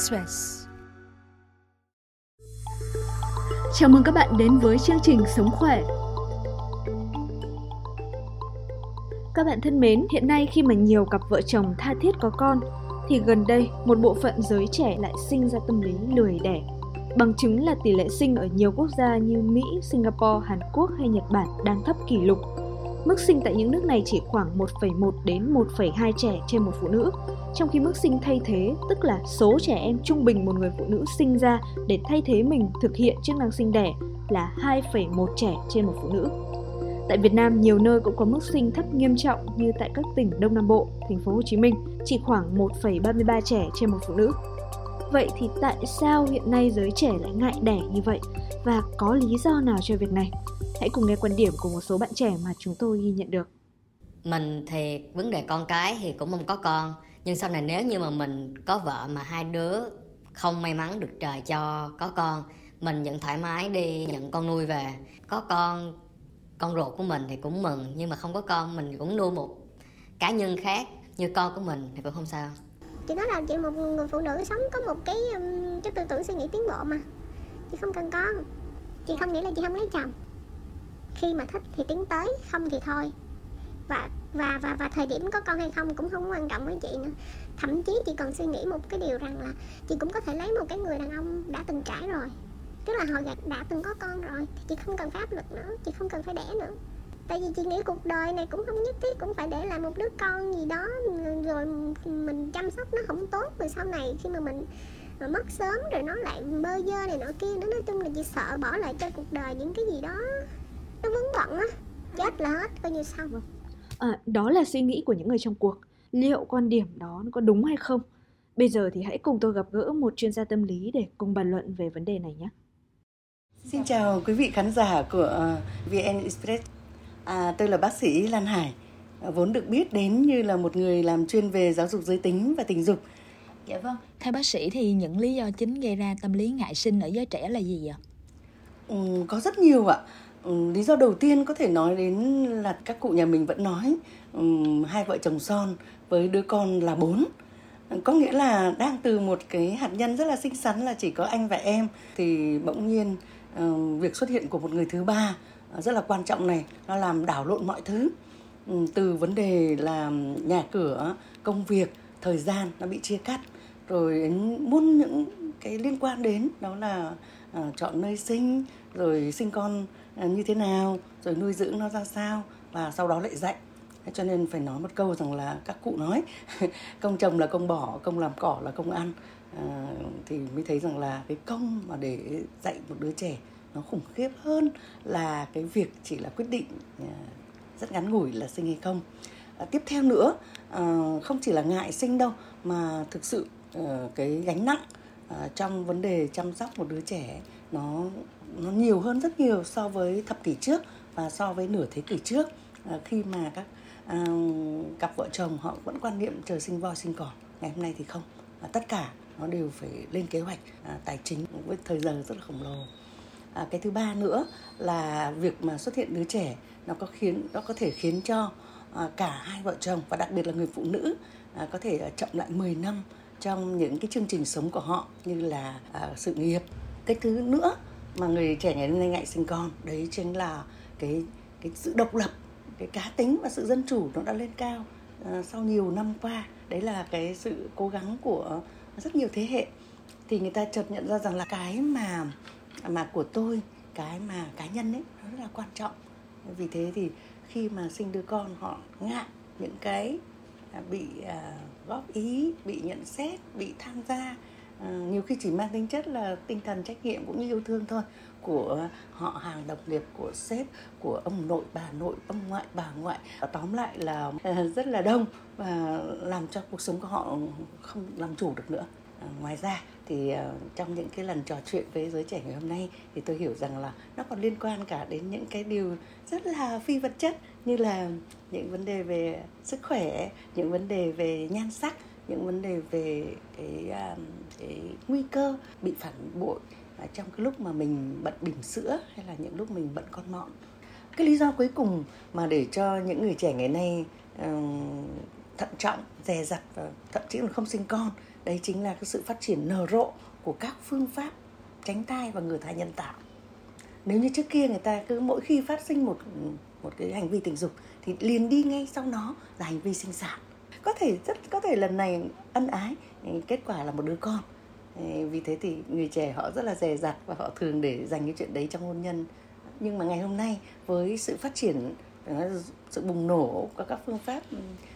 Express. Chào mừng các bạn đến với chương trình Sống khỏe. Các bạn thân mến, hiện nay khi mà nhiều cặp vợ chồng tha thiết có con thì gần đây một bộ phận giới trẻ lại sinh ra tâm lý lười đẻ. Bằng chứng là tỷ lệ sinh ở nhiều quốc gia như Mỹ, Singapore, Hàn Quốc hay Nhật Bản đang thấp kỷ lục. Mức sinh tại những nước này chỉ khoảng 1,1 đến 1,2 trẻ trên một phụ nữ, trong khi mức sinh thay thế, tức là số trẻ em trung bình một người phụ nữ sinh ra để thay thế mình thực hiện chức năng sinh đẻ là 2,1 trẻ trên một phụ nữ. Tại Việt Nam, nhiều nơi cũng có mức sinh thấp nghiêm trọng như tại các tỉnh Đông Nam Bộ, thành phố Hồ Chí Minh, chỉ khoảng 1,33 trẻ trên một phụ nữ. Vậy thì tại sao hiện nay giới trẻ lại ngại đẻ như vậy và có lý do nào cho việc này? Hãy cùng nghe quan điểm của một số bạn trẻ mà chúng tôi ghi nhận được. Mình thì vấn đề con cái thì cũng không có con, nhưng sau này nếu như mà mình có vợ mà hai đứa không may mắn được trời cho có con, mình vẫn thoải mái đi nhận con nuôi về. Có con con ruột của mình thì cũng mừng nhưng mà không có con mình cũng nuôi một cá nhân khác như con của mình thì cũng không sao chị nói là chị một người phụ nữ sống có một cái um, cái tư tưởng suy nghĩ tiến bộ mà. Chị không cần con. Chị không nghĩ là chị không lấy chồng. Khi mà thích thì tiến tới không thì thôi. Và và và và thời điểm có con hay không cũng không quan trọng với chị nữa. Thậm chí chị còn suy nghĩ một cái điều rằng là chị cũng có thể lấy một cái người đàn ông đã từng trải rồi. Tức là họ đã từng có con rồi thì chị không cần pháp luật nữa chị không cần phải đẻ nữa tại vì chị nghĩ cuộc đời này cũng không nhất thiết cũng phải để lại một đứa con gì đó rồi mình chăm sóc nó không tốt rồi sau này khi mà mình mà mất sớm rồi nó lại bơ dơ này nọ kia nó nói chung là chị sợ bỏ lại cho cuộc đời những cái gì đó nó vướng bận á. Chết là hết coi như xong. Rồi à, đó là suy nghĩ của những người trong cuộc. Liệu quan điểm đó nó có đúng hay không? Bây giờ thì hãy cùng tôi gặp gỡ một chuyên gia tâm lý để cùng bàn luận về vấn đề này nhé. Xin chào quý vị khán giả của ờ, VN Express. À, tôi là bác sĩ Lan Hải, à, vốn được biết đến như là một người làm chuyên về giáo dục giới tính và tình dục. Dạ vâng. Theo bác sĩ thì những lý do chính gây ra tâm lý ngại sinh ở giới trẻ là gì ạ? Ừ, có rất nhiều ạ. Ừ, lý do đầu tiên có thể nói đến là các cụ nhà mình vẫn nói ừ, hai vợ chồng son với đứa con là bốn có nghĩa là đang từ một cái hạt nhân rất là xinh xắn là chỉ có anh và em thì bỗng nhiên Ờ, việc xuất hiện của một người thứ ba Ờ, rất là quan trọng này nó làm đảo lộn mọi thứ. Ừ, từ vấn đề là nhà cửa công việc thời gian nó bị chia cắt. Rồi muốn những cái liên quan đến đó là uh, chọn nơi sinh rồi sinh con uh, như thế nào rồi nuôi dưỡng nó ra sao và sau đó lại dạy. Cho nên phải nói một câu rằng là các cụ nói công trồng là công bỏ công làm cỏ là công ăn. À, thì mới thấy rằng là cái công mà để dạy một đứa trẻ nó khủng khiếp hơn là cái việc chỉ là quyết định à, rất ngắn ngủi là sinh hay không. À, tiếp theo nữa à, không chỉ là ngại sinh đâu mà thực sự à, cái gánh nặng à, trong vấn đề chăm sóc một đứa trẻ nó nó nhiều hơn rất nhiều so với thập kỷ trước và so với nửa thế kỷ trước à, khi mà các à, cặp vợ chồng họ vẫn quan niệm chờ sinh voi sinh cỏ. Ngày hôm nay thì không. À, tất cả nó đều phải lên kế hoạch à, tài chính với thời giờ rất là khổng lồ à, cái thứ ba nữa là việc mà xuất hiện đứa trẻ nó có khiến nó có thể khiến cho à, cả hai vợ chồng và đặc biệt là người phụ nữ à, có thể à, chậm lại 10 năm trong những cái chương trình sống của họ như là à, sự nghiệp. Cái thứ nữa mà người trẻ ngày hôm nay ngại sinh con đấy chính là cái cái sự độc lập cái cá tính và sự dân chủ nó đã lên cao à, sau nhiều năm qua. Đấy là cái sự cố gắng của rất nhiều thế hệ. Thì người ta chợt nhận ra rằng là cái mà mà của tôi cái mà cá nhân ấy nó rất là quan trọng. Vì thế thì khi mà sinh đứa con họ ngại những cái à, bị uh, góp ý bị nhận xét bị tham gia uh, nhiều khi chỉ mang tính chất là tinh thần trách nhiệm cũng như yêu thương thôi của họ hàng đồng nghiệp của sếp của ông nội bà nội ông ngoại bà ngoại. Tóm lại là uh, rất là đông và làm cho cuộc sống của họ không làm chủ được nữa. Uh, ngoài ra thì uh, trong những cái lần trò chuyện với giới trẻ ngày hôm nay thì tôi hiểu rằng là nó còn liên quan cả đến những cái điều rất là phi vật chất như là những vấn đề về sức khỏe những vấn đề về nhan sắc những vấn đề về cái, uh, cái nguy cơ bị phản bội uh, trong cái lúc mà mình bận bỉm sữa hay là những lúc mình bận con mọn. Cái lý do cuối cùng mà để cho những người trẻ ngày nay thận trọng dè dặt và thậm chí là không sinh con đấy chính là cái sự phát triển nở rộ của các phương pháp tránh thai và ngừa thai nhân tạo. Nếu như trước kia người ta cứ mỗi khi phát sinh một một cái hành vi tình dục thì liền đi ngay sau nó là hành vi sinh sản. Có thể rất, có thể lần này ân ái ừ, kết quả là một đứa con. Ừ, vì thế thì người trẻ họ rất là dè dặt và họ thường để dành cái chuyện đấy trong hôn nhân. Nhưng mà ngày hôm nay với sự phát triển sự bùng nổ của các phương pháp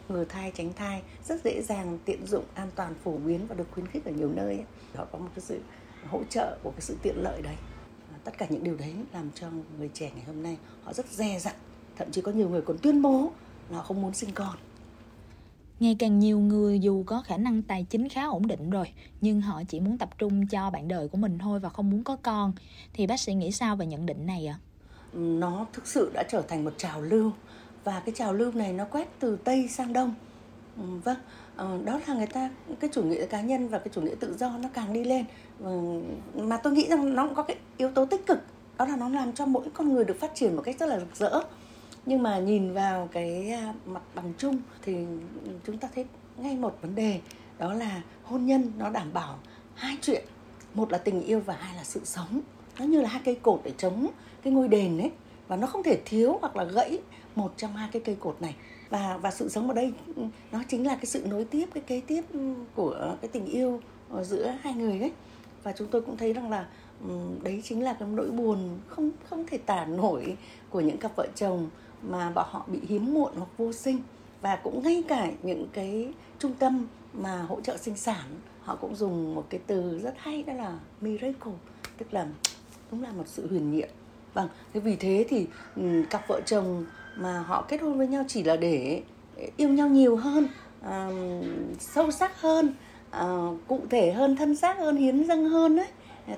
ngừa thai tránh thai rất dễ dàng tiện dụng an toàn phổ biến và được khuyến khích ở nhiều nơi họ có một cái sự hỗ trợ của cái sự tiện lợi đấy tất cả những điều đấy làm cho người trẻ ngày hôm nay họ rất dè dặt thậm chí có nhiều người còn tuyên bố là không muốn sinh con Ngày càng nhiều người dù có khả năng tài chính khá ổn định rồi, nhưng họ chỉ muốn tập trung cho bạn đời của mình thôi và không muốn có con. Thì bác sĩ nghĩ sao về nhận định này ạ? À? Nó thực sự đã trở thành một trào lưu. Và cái trào lưu này nó quét từ Tây sang Đông. Ừ, vâng, ờ, đó là người ta cái chủ nghĩa cá nhân và cái chủ nghĩa tự do nó càng đi lên. Ờ, mà tôi nghĩ rằng nó cũng có cái yếu tố tích cực. Đó là nó làm cho mỗi con người được phát triển một cách rất là rực rỡ. Nhưng mà nhìn vào cái à, mặt bằng chung thì chúng ta thấy ngay một vấn đề. Đó là hôn nhân nó đảm bảo hai chuyện. Một là tình yêu và hai là sự sống. Nó như là hai cây cột để chống cái ngôi đền ấy, và nó không thể thiếu hoặc là gãy một trong hai cái cây cột này. Và và sự sống ở đây ừ, nó chính là cái sự nối tiếp, cái kế tiếp ừ, của cái tình yêu ờ, giữa hai người ấy. Và chúng tôi cũng thấy rằng là ừ, đấy chính là cái nỗi buồn không không thể tả nổi của những cặp vợ chồng mà bọn họ bị hiếm muộn hoặc vô sinh. Và cũng ngay cả những cái trung tâm mà hỗ trợ sinh sản, họ cũng dùng một cái từ rất hay, đó là miracle, tức là cũng là một sự huyền nhiệm vâng thế vì thế thì ừ, cặp vợ chồng mà họ kết hôn với nhau chỉ là để yêu nhau nhiều hơn à, sâu sắc hơn à, cụ thể hơn thân xác hơn hiến dâng hơn đấy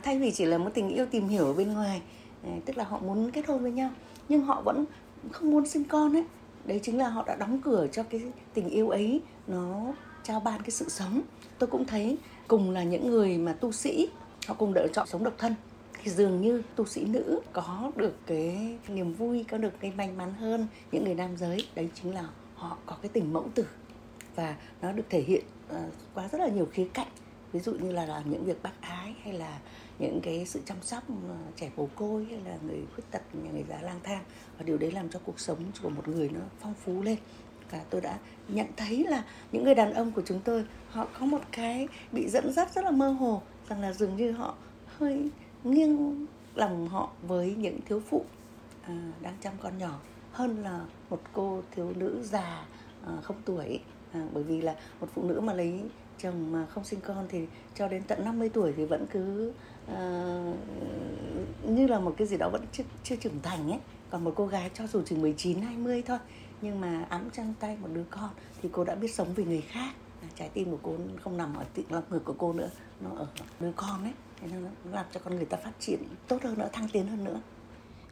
thay vì chỉ là một tình yêu tìm hiểu ở bên ngoài ờ, tức là họ muốn kết hôn với nhau nhưng họ vẫn không muốn sinh con ấy. Đấy chính là họ đã đóng cửa cho cái tình yêu ấy nó trao ban cái sự sống. Tôi cũng thấy cùng là những người mà tu sĩ họ cùng lựa chọn sống độc thân thì dường như tu sĩ nữ có được cái niềm vui có được cái may mắn hơn những người nam giới. Đấy chính là họ có cái tình mẫu tử và nó được thể hiện uh, qua rất là nhiều khía cạnh. Ví dụ như là, làm những việc bác ái hay là những cái sự chăm sóc ờ, trẻ mồ côi hay là người khuyết tật nhà người già lang thang. Và điều đấy làm cho cuộc sống của một người nó phong phú lên. Và tôi đã nhận thấy là những người đàn ông của chúng tôi họ có một cái bị dẫn dắt rất là mơ hồ rằng là dường như họ hơi nghiêng lòng họ với những thiếu phụ à, đang chăm con nhỏ hơn là một cô thiếu nữ già à, không tuổi. À, bởi vì là một phụ nữ mà lấy chồng mà không sinh con thì cho đến tận 50 tuổi thì vẫn cứ à, như là một cái gì đó vẫn chưa, chưa trưởng thành ấy. Còn một cô gái cho dù chỉ 19 20 thôi nhưng mà ấm trong tay một đứa con thì cô đã biết sống vì người khác. Trái tim của cô không nằm ở lòng ngực của cô nữa nó ở đứa con ấy thế nên làm cho con người ta phát triển tốt hơn nữa thăng tiến hơn nữa.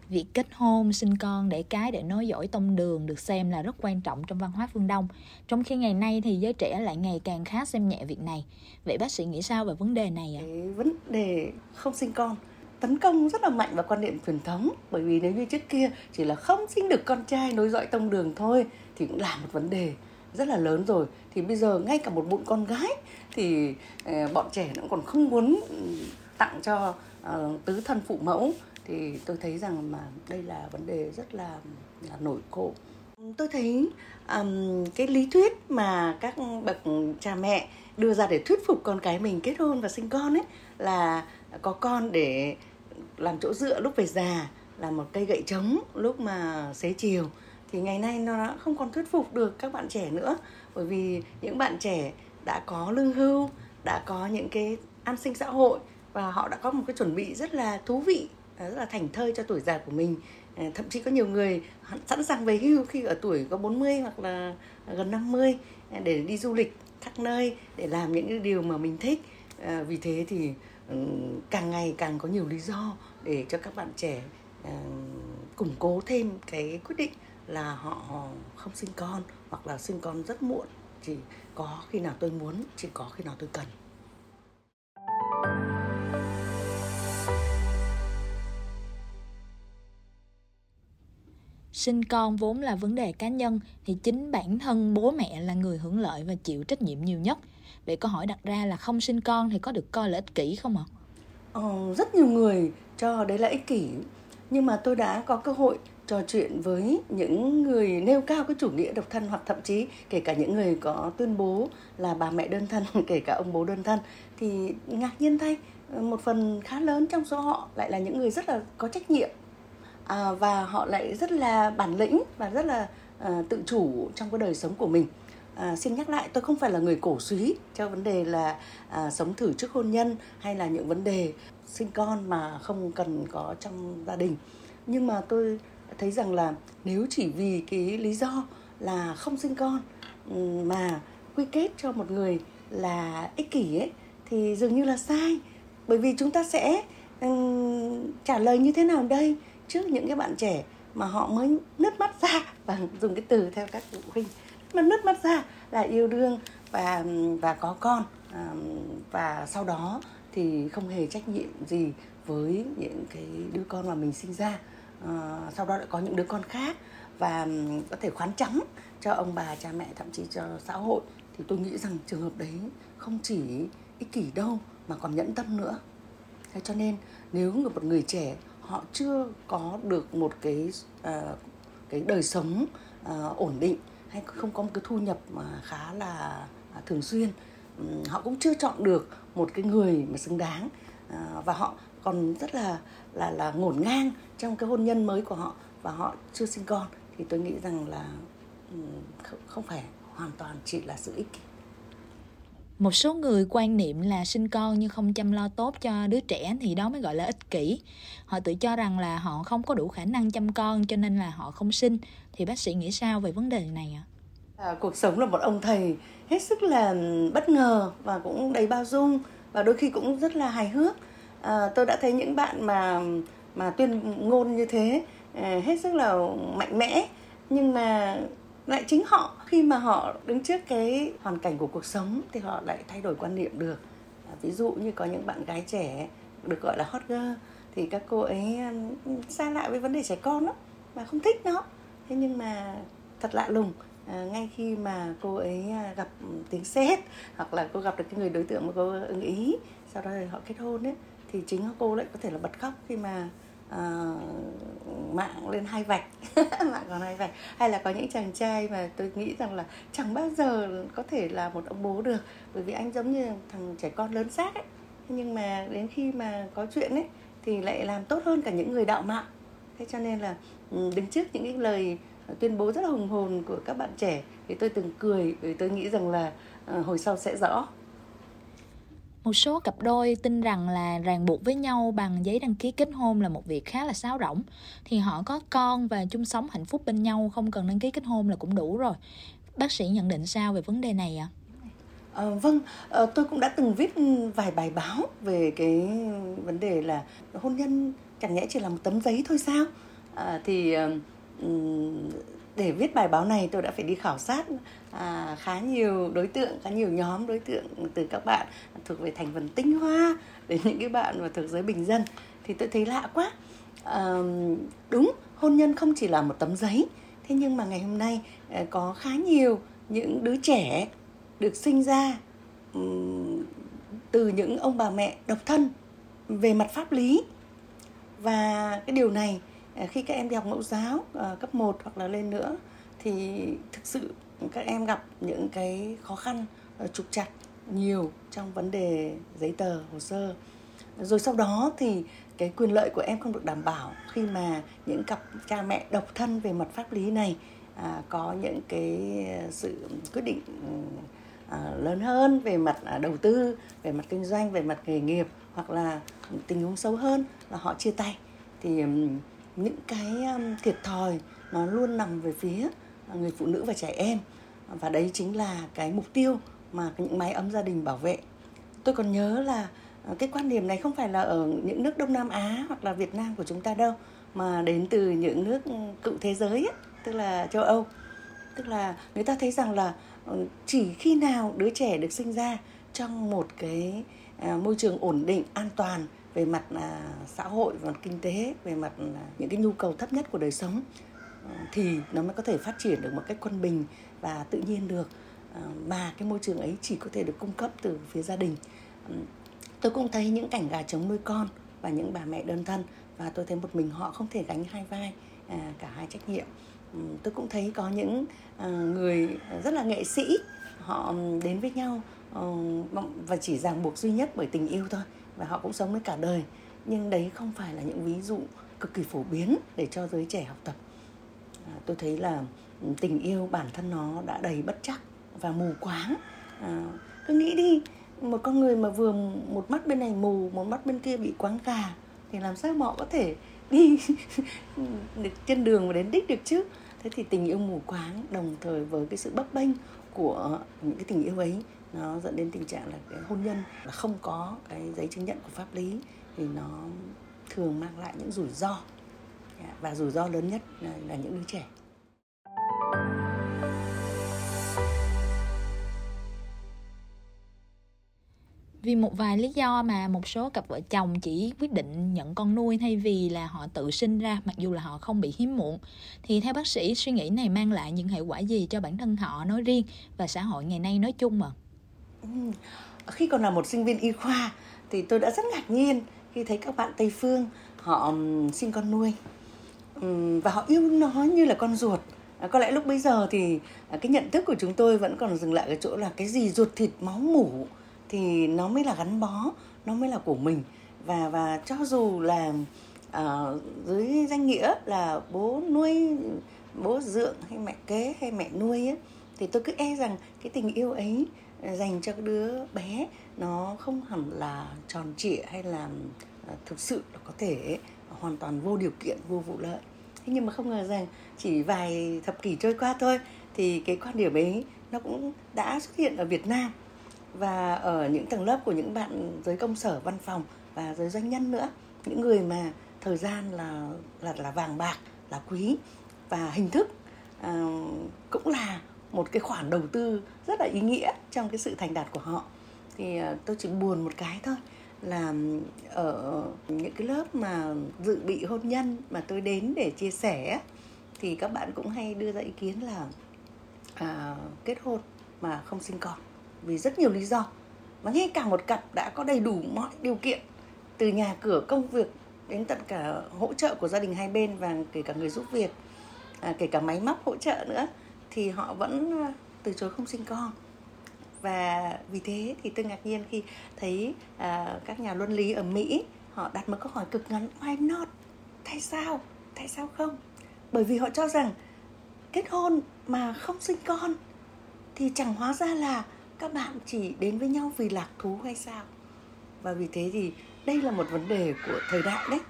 Việc kết hôn sinh con để cái để nối dõi tông đường được xem là rất quan trọng trong văn hóa phương đông. Trong khi ngày nay thì giới trẻ lại ngày càng khá xem nhẹ việc này. Vậy bác sĩ nghĩ sao về vấn đề này ạ? À? vấn đề không sinh con tấn công rất là mạnh vào quan niệm truyền thống. Bởi vì nếu như trước kia chỉ là không sinh được con trai nối dõi tông đường thôi thì cũng là một vấn đề rất là lớn rồi. Thì bây giờ ngay cả một bụng con gái thì ờ, bọn trẻ nó còn không muốn tặng cho uh, tứ thân phụ mẫu. Thì tôi thấy rằng mà đây là vấn đề rất là là nổi cộ. Tôi thấy um, cái lý thuyết mà các bậc cha mẹ đưa ra để thuyết phục con cái mình kết hôn và sinh con ấy là có con để làm chỗ dựa lúc về già là một cây gậy trống lúc mà xế chiều thì ngày nay nó đã không còn thuyết phục được các bạn trẻ nữa. Bởi vì những bạn trẻ đã có lương hưu, đã có những cái an sinh xã hội và họ đã có một cái chuẩn bị rất là thú vị, rất là thành thơi cho tuổi già của mình. Ờ, thậm chí có nhiều người sẵn sàng về hưu khi ở tuổi có 40 hoặc là gần 50 ờ, để đi du lịch các nơi, để làm những cái điều mà mình thích. Ờ, vì thế thì ừ, càng ngày càng có nhiều lý do để cho các bạn trẻ củng cố thêm cái quyết định là họ không sinh con hoặc là sinh con rất muộn chỉ có khi nào tôi muốn chỉ có khi nào tôi cần sinh con vốn là vấn đề cá nhân thì chính bản thân bố mẹ là người hưởng lợi và chịu trách nhiệm nhiều nhất. Vậy câu hỏi đặt ra là không sinh con thì có được coi là ích kỷ không ạ? Ờ, rất nhiều người cho đấy là ích kỷ nhưng mà tôi đã có cơ hội trò chuyện với những người nêu cao cái chủ nghĩa độc thân hoặc thậm chí kể cả những người có tuyên bố là bà mẹ đơn thân kể cả ông bố đơn thân thì ngạc nhiên thay một phần khá lớn trong số họ lại là những người rất là có trách nhiệm. À, và họ lại rất là bản lĩnh và rất là à, tự chủ trong cái đời sống của mình. À, xin nhắc lại tôi không phải là người cổ suý cho vấn đề là à, sống thử trước hôn nhân hay là những vấn đề sinh con mà không cần có trong gia đình. Nhưng mà tôi thấy rằng là nếu chỉ vì cái lý do là không sinh con ừ, mà quy kết cho một người là ích kỷ ấy thì dường như là sai. Bởi vì chúng ta sẽ um, trả lời như thế nào đây trước những cái bạn trẻ mà họ mới nứt mắt ra? Và dùng cái từ theo các phụ huynh mà nứt mắt ra là yêu đương và và có con à, và sau đó thì không hề trách nhiệm gì với những cái đứa con mà mình sinh ra uh, sau đó lại có những đứa con khác và có thể khoán trắng cho ông bà cha mẹ thậm chí cho xã hội. Thì tôi nghĩ rằng trường hợp đấy không chỉ ích kỷ đâu mà còn nhẫn tâm nữa. Thế cho nên nếu một người trẻ họ chưa có được một cái uh, cái đời sống uh, ổn định hay không có một cái thu nhập mà khá là uh, thường xuyên um, họ cũng chưa chọn được một cái người mà xứng đáng uh, và họ còn rất là là là ngổn ngang trong cái hôn nhân mới của họ và họ chưa sinh con thì tôi nghĩ rằng là um, không phải hoàn toàn chỉ là sự ích kỷ. Một số người quan niệm là sinh con nhưng không chăm lo tốt cho đứa trẻ thì đó mới gọi là ích kỷ. Họ tự cho rằng là họ không có đủ khả năng chăm con cho nên là họ không sinh. Thì bác sĩ nghĩ sao về vấn đề này ạ? À? à, cuộc sống là một ông thầy hết sức là bất ngờ và cũng đầy bao dung và đôi khi cũng rất là hài hước à, tôi đã thấy những bạn mà mà tuyên ngôn như thế à, hết sức là mạnh mẽ. Nhưng mà lại chính họ khi mà họ đứng trước cái hoàn cảnh của cuộc sống thì họ lại thay đổi quan niệm được. À, ví dụ như có những bạn gái trẻ được gọi là hot girl thì các cô ấy xa lạ với vấn đề trẻ con đó mà không thích nó. Thế nhưng mà thật lạ lùng à, ngay khi mà cô ấy gặp tiếng sét hoặc là cô gặp được cái người đối tượng mà cô ưng ý sau đó thì họ kết hôn ấy thì chính cô lại có thể là bật khóc khi mà uh, mạng lên hai vạch. Mạng còn hai vạch. Hay là có những chàng trai mà tôi nghĩ rằng là chẳng bao giờ có thể là một ông bố được bởi vì anh giống như thằng trẻ con lớn xác ấy. Nhưng mà đến khi mà có chuyện ấy thì lại làm tốt hơn cả những người đạo mạng. Thế cho nên là ừ, đứng trước những cái lời tuyên bố rất là hùng hồn của các bạn trẻ thì tôi từng cười vì tôi nghĩ rằng là uh, hồi sau sẽ rõ một số cặp đôi tin rằng là ràng buộc với nhau bằng giấy đăng ký kết hôn là một việc khá là sáo rỗng thì họ có con và chung sống hạnh phúc bên nhau không cần đăng ký kết hôn là cũng đủ rồi bác sĩ nhận định sao về vấn đề này ạ à? À, vâng, à, tôi cũng đã từng viết vài bài báo về cái vấn đề là hôn nhân chẳng nhẽ chỉ là một tấm giấy thôi sao? À, thì để viết bài báo này tôi đã phải đi khảo sát à, khá nhiều đối tượng khá nhiều nhóm đối tượng từ các bạn thuộc về thành phần tinh hoa đến những cái bạn mà thuộc giới bình dân. Thì tôi thấy lạ quá. À, đúng hôn nhân không chỉ là một tấm giấy thế nhưng mà ngày hôm nay à, có khá nhiều những đứa trẻ được sinh ra từ những ông bà mẹ độc thân về mặt pháp lý. Và cái điều này Ờ, khi các em đi học mẫu giáo ờ, cấp 1 hoặc là lên nữa thì thực sự các em gặp những cái khó khăn ờ, trục trặc nhiều trong vấn đề giấy tờ hồ sơ. Rồi sau đó thì cái quyền lợi của em không được đảm bảo khi mà những cặp cha mẹ độc thân về mặt pháp lý này à, có những cái sự quyết định à, lớn hơn về mặt à, đầu tư về mặt kinh doanh về mặt nghề nghiệp hoặc là tình huống sâu hơn là họ chia tay. Thì những cái um, thiệt thòi nó luôn nằm về phía người phụ nữ và trẻ em. Và đấy chính là cái mục tiêu mà những mái ấm gia đình bảo vệ. Tôi còn nhớ là ờ, cái quan điểm này không phải là ở những nước đông nam á hoặc là việt nam của chúng ta đâu mà đến từ những nước ừ, cựu thế giới ấy, tức là châu âu. Tức là người ta thấy rằng là ừ, chỉ khi nào đứa trẻ được sinh ra trong một cái ờ, môi trường ổn định an toàn về mặt à, xã hội về mặt kinh tế về mặt à, những cái nhu cầu thấp nhất của đời sống ờ, thì nó mới có thể phát triển được một cách quân bình và tự nhiên được. Ờ, mà cái môi trường ấy chỉ có thể được cung cấp từ phía gia đình. Ừ, tôi cũng thấy những cảnh gà trống nuôi con và những bà mẹ đơn thân và tôi thấy một mình họ không thể gánh hai vai à, cả hai trách nhiệm. Ừ, tôi cũng thấy có những à, người rất là nghệ sĩ họ ừ, đến với nhau và chỉ ràng buộc duy nhất bởi tình yêu thôi và họ cũng sống với cả đời. Nhưng đấy không phải là những ví dụ cực kỳ phổ biến để cho giới trẻ học tập. À, tôi thấy là ừ, tình yêu bản thân nó đã đầy bất chắc và mù quáng. À, cứ nghĩ đi một con người mà vừa một mắt bên này mù một mắt bên kia bị quáng gà thì làm sao họ có thể đi được trên đường và đến đích được chứ? Thế thì tình yêu mù quáng đồng thời với cái sự bấp bênh của những cái tình yêu ấy nó dẫn đến tình trạng là cái hôn nhân là không có cái giấy chứng nhận của pháp lý thì nó thường mang lại những rủi ro. Và rủi ro lớn nhất là, là những đứa trẻ. Vì một vài lý do mà một số cặp vợ chồng chỉ quyết định nhận con nuôi thay vì là họ tự sinh ra mặc dù là họ không bị hiếm muộn. Thì theo bác sĩ suy nghĩ này mang lại những hệ quả gì cho bản thân họ nói riêng và xã hội ngày nay nói chung mà ừ. khi còn là một sinh viên y khoa thì tôi đã rất ngạc nhiên khi thấy các bạn tây phương họ sinh con nuôi. Và họ yêu nó như là con ruột. À, có lẽ lúc bây giờ thì à, cái nhận thức của chúng tôi vẫn còn dừng lại ở chỗ là cái gì ruột thịt máu mủ thì nó mới là gắn bó nó mới là của mình. Và và cho dù là uh, dưới danh nghĩa là bố nuôi bố dưỡng hay mẹ kế hay mẹ nuôi ấy, thì tôi cứ e rằng cái tình yêu ấy dành cho cái đứa bé nó không hẳn là tròn trịa hay là ờ, thực sự là có thể hoàn toàn vô điều kiện vô vụ lợi. Thế nhưng mà không ngờ rằng chỉ vài thập kỷ trôi qua thôi thì cái quan điểm ấy nó cũng đã xuất hiện ở Việt Nam và ở những tầng lớp của những bạn giới công sở văn phòng và giới doanh nhân nữa những người mà thời gian là là là vàng bạc là quý. Và hình thức uh, cũng là một cái khoản đầu tư rất là ý nghĩa trong cái sự thành đạt của họ. Thì uh, tôi chỉ buồn một cái thôi là ở những cái lớp mà dự bị hôn nhân mà tôi đến để chia sẻ thì các bạn cũng hay đưa ra ý kiến là à, kết hôn mà không sinh con vì rất nhiều lý do. Và ngay cả một cặp đã có đầy đủ mọi điều kiện từ nhà cửa công việc đến tận cả hỗ trợ của gia đình hai bên và kể cả người giúp việc à, kể cả máy móc hỗ trợ nữa thì họ vẫn à, từ chối không sinh con. Và vì thế thì tôi ngạc nhiên khi thấy à, các nhà luân lý ở Mỹ họ đặt một câu hỏi cực ngắn why not? Tại sao? Tại sao không? Bởi vì họ cho rằng kết hôn mà không sinh con thì chẳng hóa ra là các bạn chỉ đến với nhau vì lạc thú hay sao? Và vì thế thì đây là một vấn đề của thời đại đấy.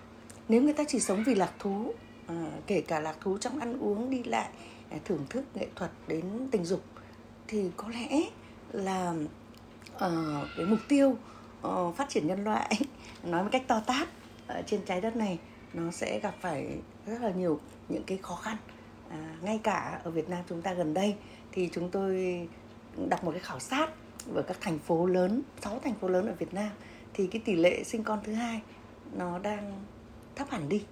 Nếu người ta chỉ sống vì lạc thú à, kể cả lạc thú trong ăn uống đi lại à, thưởng thức nghệ thuật đến tình dục thì có lẽ là à, cái mục tiêu à, phát triển nhân loại nói một cách to tát ở trên trái đất này nó sẽ gặp phải rất là nhiều những cái khó khăn. À, ngay cả ở Việt Nam chúng ta gần đây thì chúng tôi đọc một cái khảo sát ở các thành phố lớn, 6 thành phố lớn ở Việt Nam thì cái tỷ lệ sinh con thứ hai nó đang thấp hẳn đi.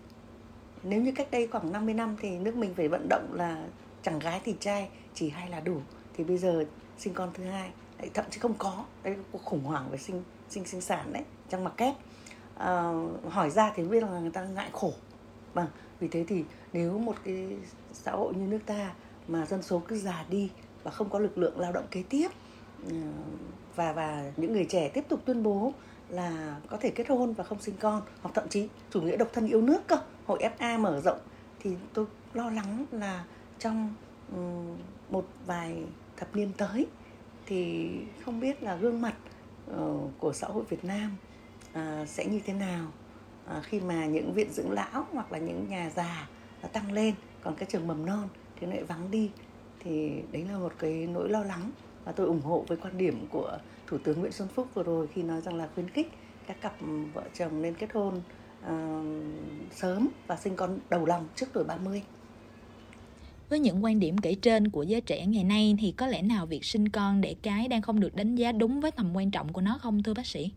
Nếu như cách đây khoảng 50 năm thì nước mình phải vận động là chẳng gái thì trai, chỉ hay là đủ thì bây giờ sinh con thứ hai lại thậm chí không có. Đấy là cuộc khủng hoảng về sinh sinh sinh sản đấy trong mặt kép. À, hỏi ra thì biết là người ta ngại khổ. Vâng vì thế thì nếu một cái xã hội như nước ta mà dân số cứ già đi và không có lực lượng lao động kế tiếp. Ờ, và và những người trẻ tiếp tục tuyên bố là có thể kết hôn và không sinh con, hoặc thậm chí chủ nghĩa độc thân yêu nước cơ, hội FA mở rộng. Thì tôi lo lắng là trong ừ, một vài thập niên tới thì không biết là gương mặt ờ, của xã hội Việt Nam à, sẽ như thế nào. À, khi mà những viện dưỡng lão hoặc là những nhà già nó tăng lên, còn cái trường mầm non thì lại vắng đi thì đấy là một cái nỗi lo lắng và tôi ủng hộ với quan điểm của Thủ tướng Nguyễn Xuân Phúc vừa rồi khi nói rằng là khuyến khích các cặp vợ chồng nên kết hôn uh, sớm và sinh con đầu lòng trước tuổi 30. Với những quan điểm kể trên của giới trẻ ngày nay thì có lẽ nào việc sinh con đẻ cái đang không được đánh giá đúng với tầm quan trọng của nó không thưa bác sĩ?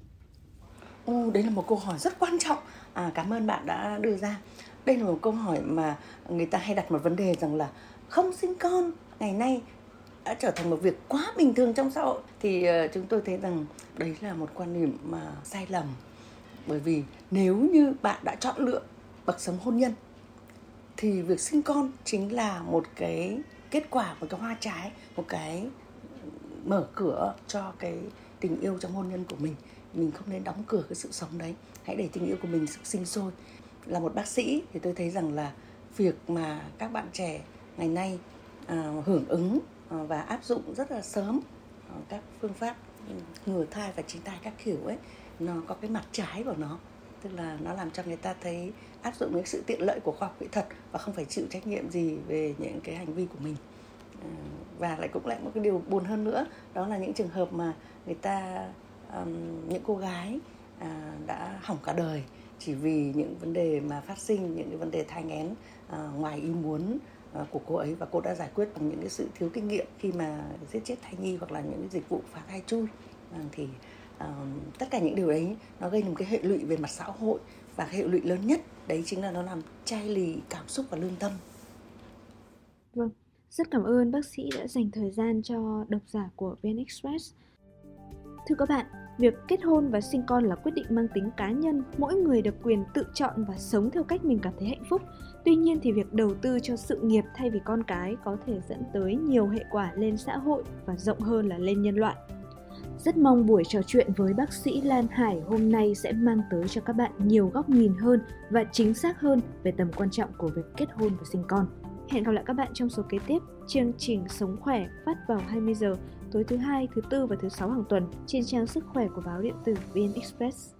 Ồ, đấy là một câu hỏi rất quan trọng. À, cảm ơn bạn đã đưa ra. đây là một câu hỏi mà người ta hay đặt một vấn đề rằng là không sinh con ngày nay đã trở thành một việc quá bình thường trong xã hội. Thì ờ, chúng tôi thấy rằng đấy là một quan điểm mà sai lầm. Bởi vì nếu như bạn đã chọn lựa bậc sống hôn nhân, thì việc sinh con chính là một cái kết quả, một cái hoa trái, một cái mở cửa cho cái tình yêu trong hôn nhân của mình. Mình không nên đóng cửa cái sự sống đấy. Hãy để tình yêu của mình sinh sôi. Là một bác sĩ thì tôi thấy rằng là việc mà các bạn trẻ ngày nay À, hưởng ứng à, và áp dụng rất là sớm à, các phương pháp ngừa thai và tránh thai các kiểu ấy. Nó có cái mặt trái của nó tức là nó làm cho người ta thấy áp dụng những sự tiện lợi của khoa học kỹ thuật và không phải chịu trách nhiệm gì về những cái hành vi của mình. Và lại cũng lại một cái điều buồn hơn nữa đó là những trường hợp mà người ta um, những cô gái à, đã hỏng cả đời chỉ vì những vấn đề mà phát sinh những cái vấn đề thai nghén à, ngoài ý muốn Ờ, của cô ấy và cô đã giải quyết bằng những cái sự thiếu kinh nghiệm khi mà giết chết thai nhi hoặc là những cái dịch vụ phá thai chui. Ờ, thì uh, tất cả những điều đấy nó gây một cái hệ lụy về mặt xã hội và hệ lụy lớn nhất đấy chính là nó làm chai lì cảm xúc và lương tâm. Vâng rất cảm ơn bác sĩ đã dành thời gian cho độc giả của VN Express. Thưa các bạn việc kết hôn và sinh con là quyết định mang tính cá nhân, mỗi người được quyền tự chọn và sống theo cách mình cảm thấy hạnh phúc tuy nhiên thì việc đầu tư cho sự nghiệp thay vì con cái có thể dẫn tới nhiều hệ quả lên xã hội và rộng hơn là lên nhân loại rất mong buổi trò chuyện với bác sĩ Lan Hải hôm nay sẽ mang tới cho các bạn nhiều góc nhìn hơn và chính xác hơn về tầm quan trọng của việc kết hôn và sinh con. Hẹn gặp lại các bạn trong số kế tiếp. Chương trình Sống khỏe phát vào 20 giờ tối thứ hai, thứ tư và thứ sáu hàng tuần trên trang sức khỏe của báo điện tử VN Express.